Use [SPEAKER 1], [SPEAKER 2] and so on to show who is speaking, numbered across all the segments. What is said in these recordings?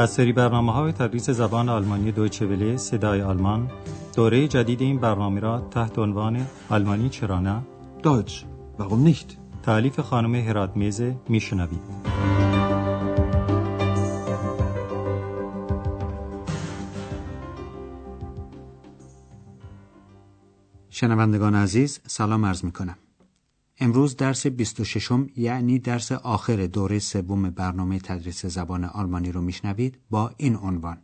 [SPEAKER 1] از سری برنامه های تدریس زبان آلمانی دویچه وله صدای آلمان دوره جدید این برنامه را تحت عنوان آلمانی چرا نه
[SPEAKER 2] Deutsch, warum nicht?
[SPEAKER 1] تعلیف خانم هرات میزه میشنوید
[SPEAKER 3] شنوندگان عزیز سلام عرض می کنم. امروز درس 26 یعنی درس آخر دوره سوم برنامه تدریس زبان آلمانی رو میشنوید با این عنوان.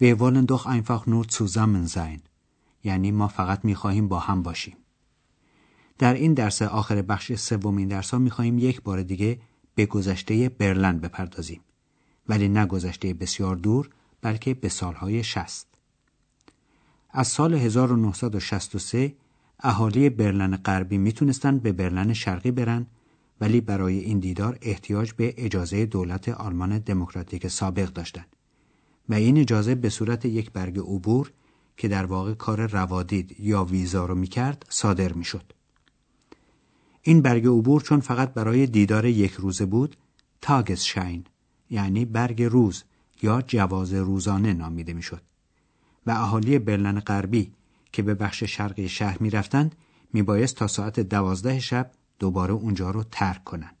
[SPEAKER 3] Wir wollen doch einfach nur zusammen sein. یعنی ما فقط می‌خواهیم با هم باشیم. در این درس آخر بخش سومین درس ها می‌خواهیم یک بار دیگه به گذشته برلن بپردازیم. ولی نه گذشته بسیار دور بلکه به سالهای شست از سال 1963 اهالی برلن غربی می‌تونستن به برلن شرقی برن ولی برای این دیدار احتیاج به اجازه دولت آلمان دموکراتیک سابق داشتند و این اجازه به صورت یک برگ عبور که در واقع کار روادید یا ویزا رو می‌کرد صادر می‌شد. این برگ عبور چون فقط برای دیدار یک روزه بود تاگسشاین یعنی برگ روز یا جواز روزانه نامیده می‌شد و اهالی برلن غربی که به بخش شرقی شهر می‌رفتند میبایست تا ساعت دوازده شب دوباره اونجا رو ترک کنند.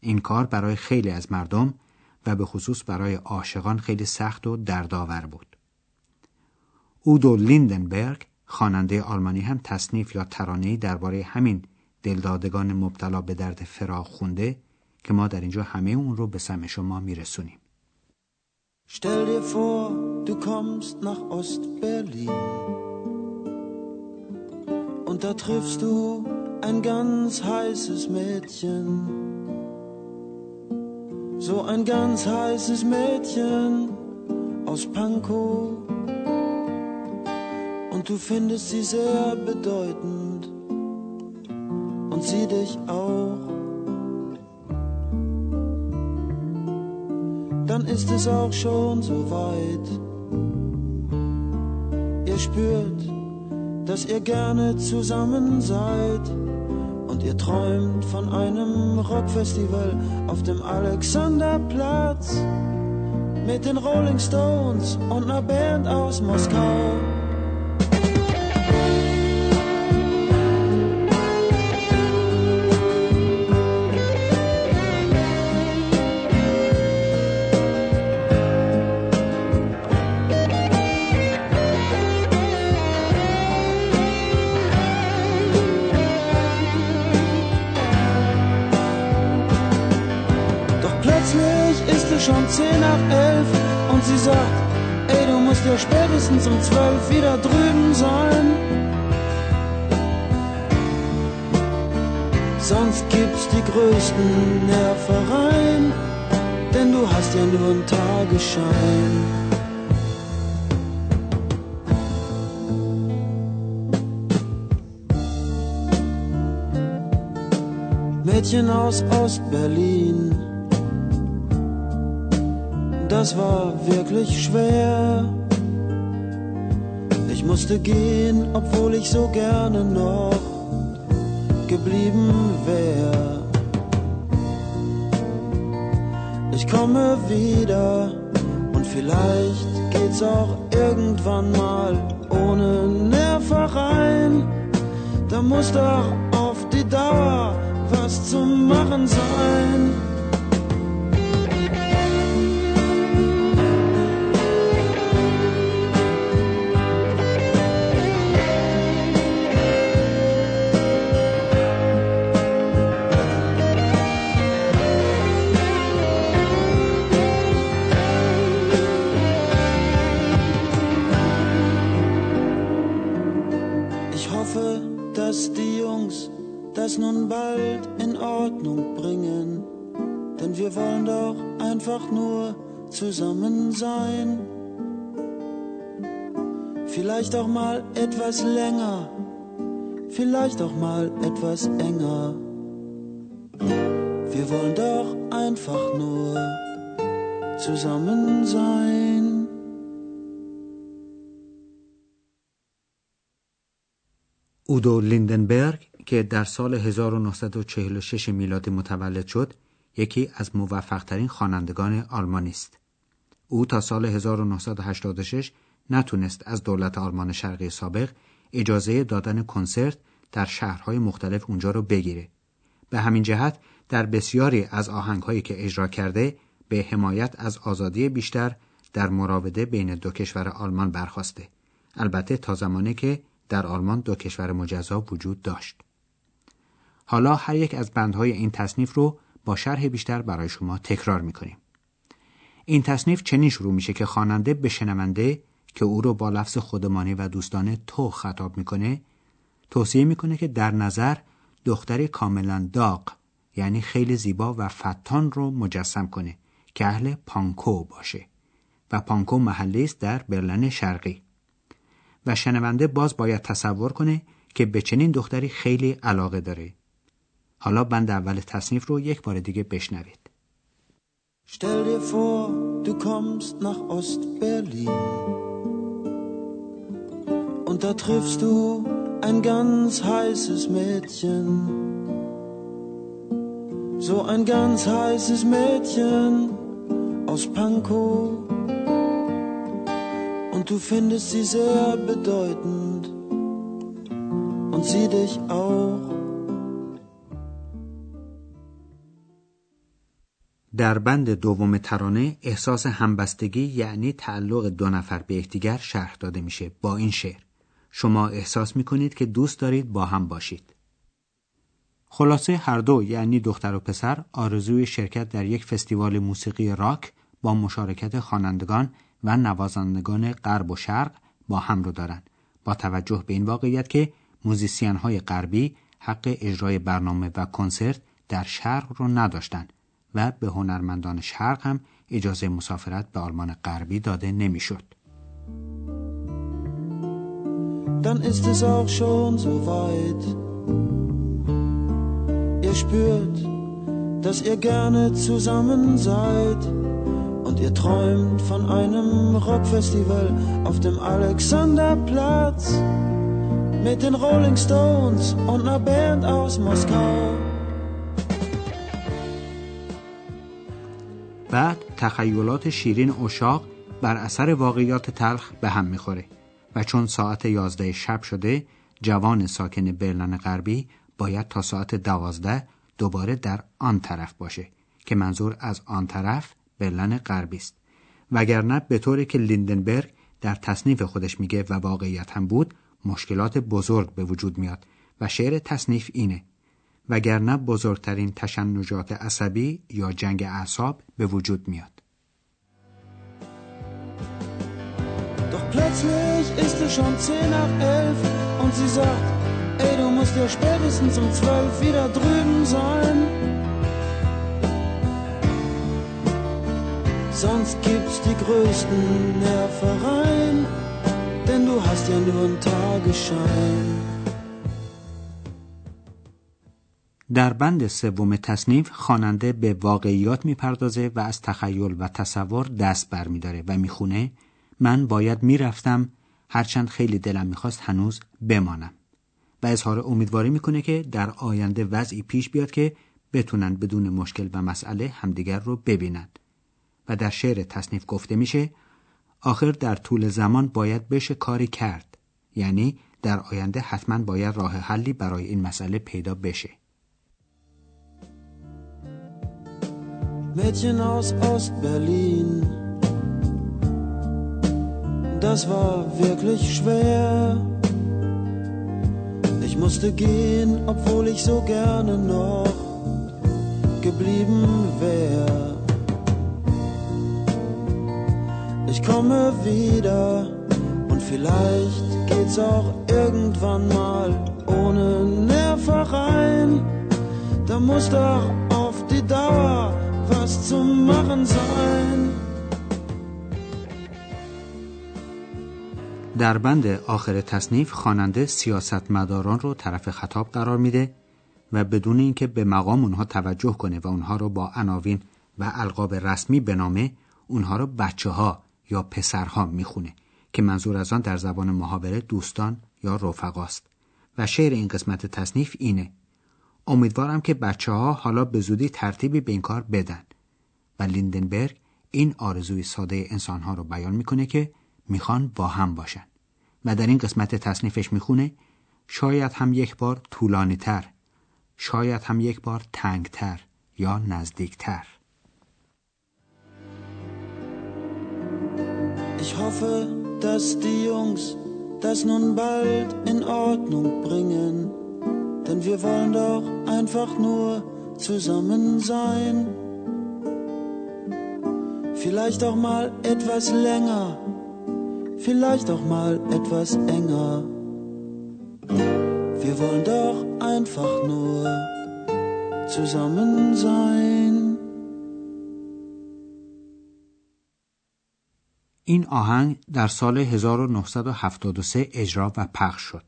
[SPEAKER 3] این کار برای خیلی از مردم و به خصوص برای عاشقان خیلی سخت و دردآور بود. اودو لیندنبرگ خواننده آلمانی هم تصنیف یا ترانه‌ای درباره همین دلدادگان مبتلا به درد فراق خونده که ما در اینجا همه اون رو به سمع شما میرسونیم.
[SPEAKER 4] Stell dir vor, du kommst nach Ost-Berlin und da triffst du ein ganz heißes Mädchen. So ein ganz heißes Mädchen aus Pankow und du findest sie sehr bedeutend und sie dich auch. Dann ist es auch schon so weit. Ihr spürt, dass ihr gerne zusammen seid und ihr träumt von einem Rockfestival auf dem Alexanderplatz mit den Rolling Stones und einer Band aus Moskau. Spätestens um zwölf wieder drüben sein. Sonst gibt's die größten Nervereien, denn du hast ja nur einen Tagesschein. Mädchen aus Ost-Berlin. Das war wirklich schwer. Ich musste gehen, obwohl ich so gerne noch geblieben wär. Ich komme wieder und vielleicht geht's auch irgendwann mal ohne Nervereien. Da muss doch auf die Dauer was zu machen sein. einfach nur zusammen sein. Vielleicht auch mal etwas länger, vielleicht auch mal etwas enger. Wir wollen doch einfach nur zusammen sein.
[SPEAKER 3] اودو لیندنبرگ که در سال 1946 میلادی متولد شد یکی از موفقترین خوانندگان آلمانی است او تا سال 1986 نتونست از دولت آلمان شرقی سابق اجازه دادن کنسرت در شهرهای مختلف اونجا رو بگیره. به همین جهت در بسیاری از آهنگهایی که اجرا کرده به حمایت از آزادی بیشتر در مراوده بین دو کشور آلمان برخواسته. البته تا زمانی که در آلمان دو کشور مجزا وجود داشت. حالا هر یک از بندهای این تصنیف رو با شرح بیشتر برای شما تکرار می‌کنیم. این تصنیف چنین شروع میشه که خواننده به شنونده که او رو با لفظ خودمانی و دوستانه تو خطاب می‌کنه توصیه می‌کنه که در نظر دختری کاملا داغ یعنی خیلی زیبا و فتان رو مجسم کنه که اهل پانکو باشه. و پانکو محلی است در برلن شرقی. و شنونده باز باید تصور کنه که به چنین دختری خیلی علاقه داره. حالا بند اول تصنیف رو یک بار دیگه بشنوید
[SPEAKER 4] Stell dir vor, du kommst nach Ost-Berlin und da triffst du ein ganz heißes Mädchen. So ein ganz heißes Mädchen aus Pankow. Und du findest sie sehr bedeutend und sie dich auch.
[SPEAKER 3] در بند دوم ترانه احساس همبستگی یعنی تعلق دو نفر به یکدیگر شرح داده میشه با این شعر. شما احساس می‌کنید که دوست دارید با هم باشید. خلاصه هر دو یعنی دختر و پسر آرزوی شرکت در یک فستیوال موسیقی راک با مشارکت خوانندگان و نوازندگان غرب و شرق با هم رو دارند. با توجه به این واقعیت که موزیسین های غربی حق اجرای برنامه و کنسرت در شرق رو نداشتند. و به هنرمندان شرق هم اجازه مسافرت به آلمان غربی داده نمی‌شد.
[SPEAKER 4] Dann ist es auch schon so weit. Ihr spürt, dass ihr gerne zusammen seid. Und ihr träumt von einem Rockfestival auf dem Alexanderplatz. Mit den Rolling Stones und einer Band aus Moskau.
[SPEAKER 3] بعد تخیلات شیرین اشاق بر اثر واقعیات تلخ به هم می‌خوره و چون ساعت یازده شب شده جوان ساکن برلن غربی باید تا ساعت دوازده دوباره در آن طرف باشه که منظور از آن طرف برلن غربی است. وگرنه به طوری که لیندنبرگ در تصنیف خودش میگه و واقعیت هم بود مشکلات بزرگ به وجود میاد و شعر تصنیف اینه. وگرنه بزرگترین تشنجات عصبی یا جنگ اعصاب به وجود میاد.
[SPEAKER 4] Doch plötzlich ist es schon 10 nach 11 und sie sagt, ey, du musst ja spätestens um 12 wieder drüben sein. Sonst gibt's die größten Nervereien, denn du hast ja nur einen Tagesschein.
[SPEAKER 3] در بند سوم تصنیف خواننده به واقعیات می‌پردازه و از تخیل و تصور دست برمیداره و می‌خونه من باید می‌رفتم هرچند خیلی دلم می‌خواست هنوز بمانم. و اظهار امیدواری می‌کنه که در آینده وضعی پیش بیاد که بتونن بدون مشکل و مسئله همدیگر رو ببینند و در شعر تصنیف گفته میشه آخر در طول زمان باید بشه کاری کرد. یعنی در آینده حتما باید راه حلی برای این مسئله پیدا بشه.
[SPEAKER 4] Mädchen aus Ost-Berlin. Das war wirklich schwer. Ich musste gehen, obwohl ich so gerne noch geblieben wäre. Ich komme wieder und vielleicht geht's auch irgendwann mal ohne Nervereien. Da muss doch auf die Dauer zu machen sein.
[SPEAKER 3] در بند آخر تصنیف خواننده سیاستمداران رو طرف خطاب قرار میده و بدون اینکه به مقام اونها توجه کنه و اونها رو با عناوین و القاب رسمی بنامه اونها رو بچه ها یا پسرها می‌خونه که منظور از آن در زبان محاوره دوستان یا رفقاست. و شعر این قسمت تصنیف اینه. امیدوارم که بچه ها حالا به زودی ترتیبی به این کار بدن. لیندنبرگ این آرزوی ساده انسانها رو بیان می‌کنه که می‌خوان با هم باشن. و در این قسمت تصنیفش می‌خونه شاید هم یک بار طولانی تر شاید هم یک بار تنگتر یا نزدیکتر.
[SPEAKER 4] Ich hoffe, dass die Jungs das nun bald in Ordnung bringen, denn wir wollen doch einfach nur zusammen sein. Vielleicht auch mal etwas länger, vielleicht auch mal etwas enger. Wir wollen doch einfach nur zusammen sein.
[SPEAKER 3] این آهنگ در سال 1973 اجرا و پخش شد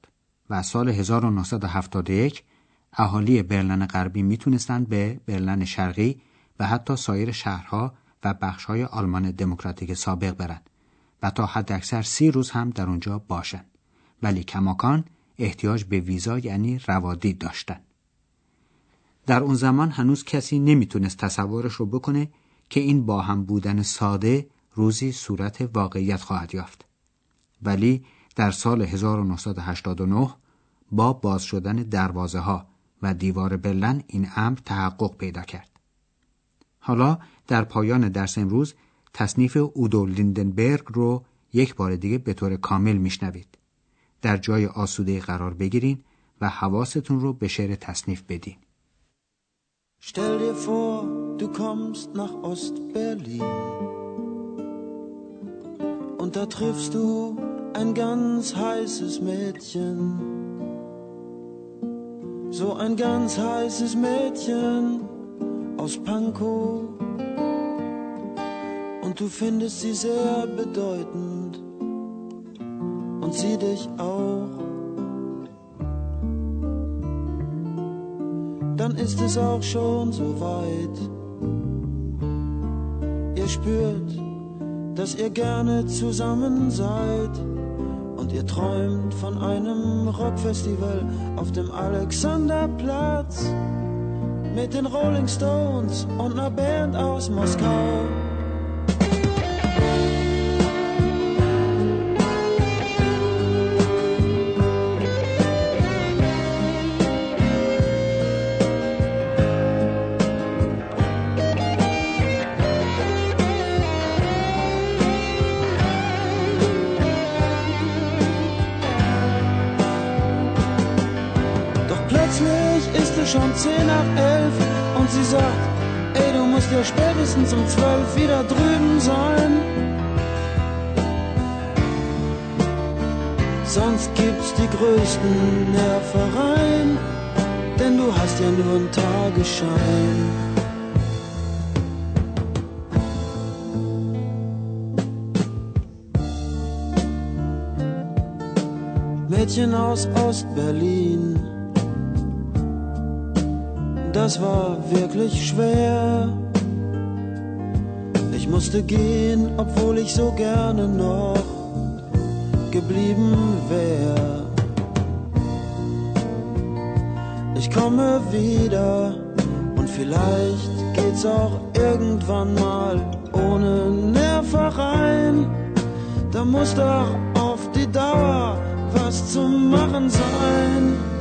[SPEAKER 3] و سال 1971 اهالی برلن غربی می‌تونستند به برلن شرقی و حتی سایر شهرها و بخشهای آلمان دموکراتیک سابق برند و تا حد اکثر سی روز هم در اونجا باشند ولی کماکان احتیاج به ویزا یعنی روادید داشتن. در اون زمان هنوز کسی نمی‌تونست تصورش رو بکنه که این با هم بودن ساده روزی صورت واقعیت خواهد یافت. ولی در سال 1989 با باز شدن دروازه ها و دیوار برلن این امر تحقق پیدا کرد. حالا در پایان درس امروز تصنیف اودو لیندنبرگ رو یک بار دیگه به طور کامل میشنوید. در جای آسوده قرار بگیرین و حواستون رو به شعر تصنیف بدین.
[SPEAKER 4] Stell dir vor, du kommst nach Ost-Berlin und da triffst du ein ganz heißes Mädchen. So ein ganz heißes Mädchen aus Pankow und du findest sie sehr bedeutend und sie dich auch. Dann ist es auch schon so weit. Ihr spürt, dass ihr gerne zusammen seid und ihr träumt von einem Rockfestival auf dem Alexanderplatz mit den Rolling Stones und einer Band aus Moskau. Spätestens um zwölf wieder drüben sein. Sonst gibt's die größten Nervereien, denn du hast ja nur einen Tagesschein. Mädchen aus Ostberlin das war wirklich schwer. Ich musste gehen, obwohl ich so gerne noch geblieben wär. Ich komme wieder und vielleicht geht's auch irgendwann mal ohne Nervereien. Da muss doch auf die Dauer was zu machen sein.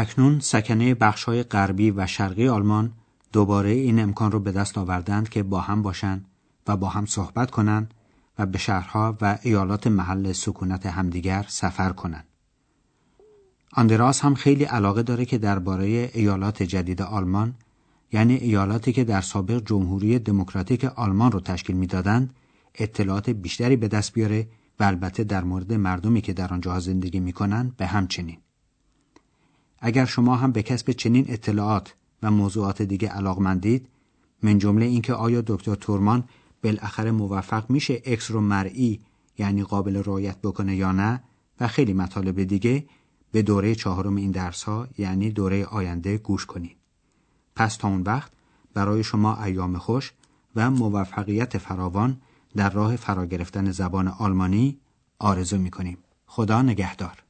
[SPEAKER 3] اکنون سکنه بخشهای غربی و شرقی آلمان دوباره این امکان رو به دست آوردند که با هم باشند و با هم صحبت کنند و به شهرها و ایالات محل سکونت همدیگر سفر کنند. آندراس هم خیلی علاقه داره که درباره ایالات جدید آلمان یعنی ایالاتی که در سابق جمهوری دموکراتیک آلمان رو تشکیل می‌دادند اطلاعات بیشتری به دست بیاره و البته در مورد مردمی که در آنجا زندگی می‌کنن به همچنین. اگر شما هم به کسب چنین اطلاعات و موضوعات دیگه علاقمندید من جمله اینکه آیا دکتر تورمان بالاخره موفق میشه اکس رو مرئی یعنی قابل رعایت بکنه یا نه و خیلی مطالب دیگه به دوره چهارم این درس ها یعنی دوره آینده گوش کنید. پس تا اون وقت برای شما ایام خوش و موفقیت فراوان در راه فرا گرفتن زبان آلمانی آرزو می کنیم. خدا نگهدار.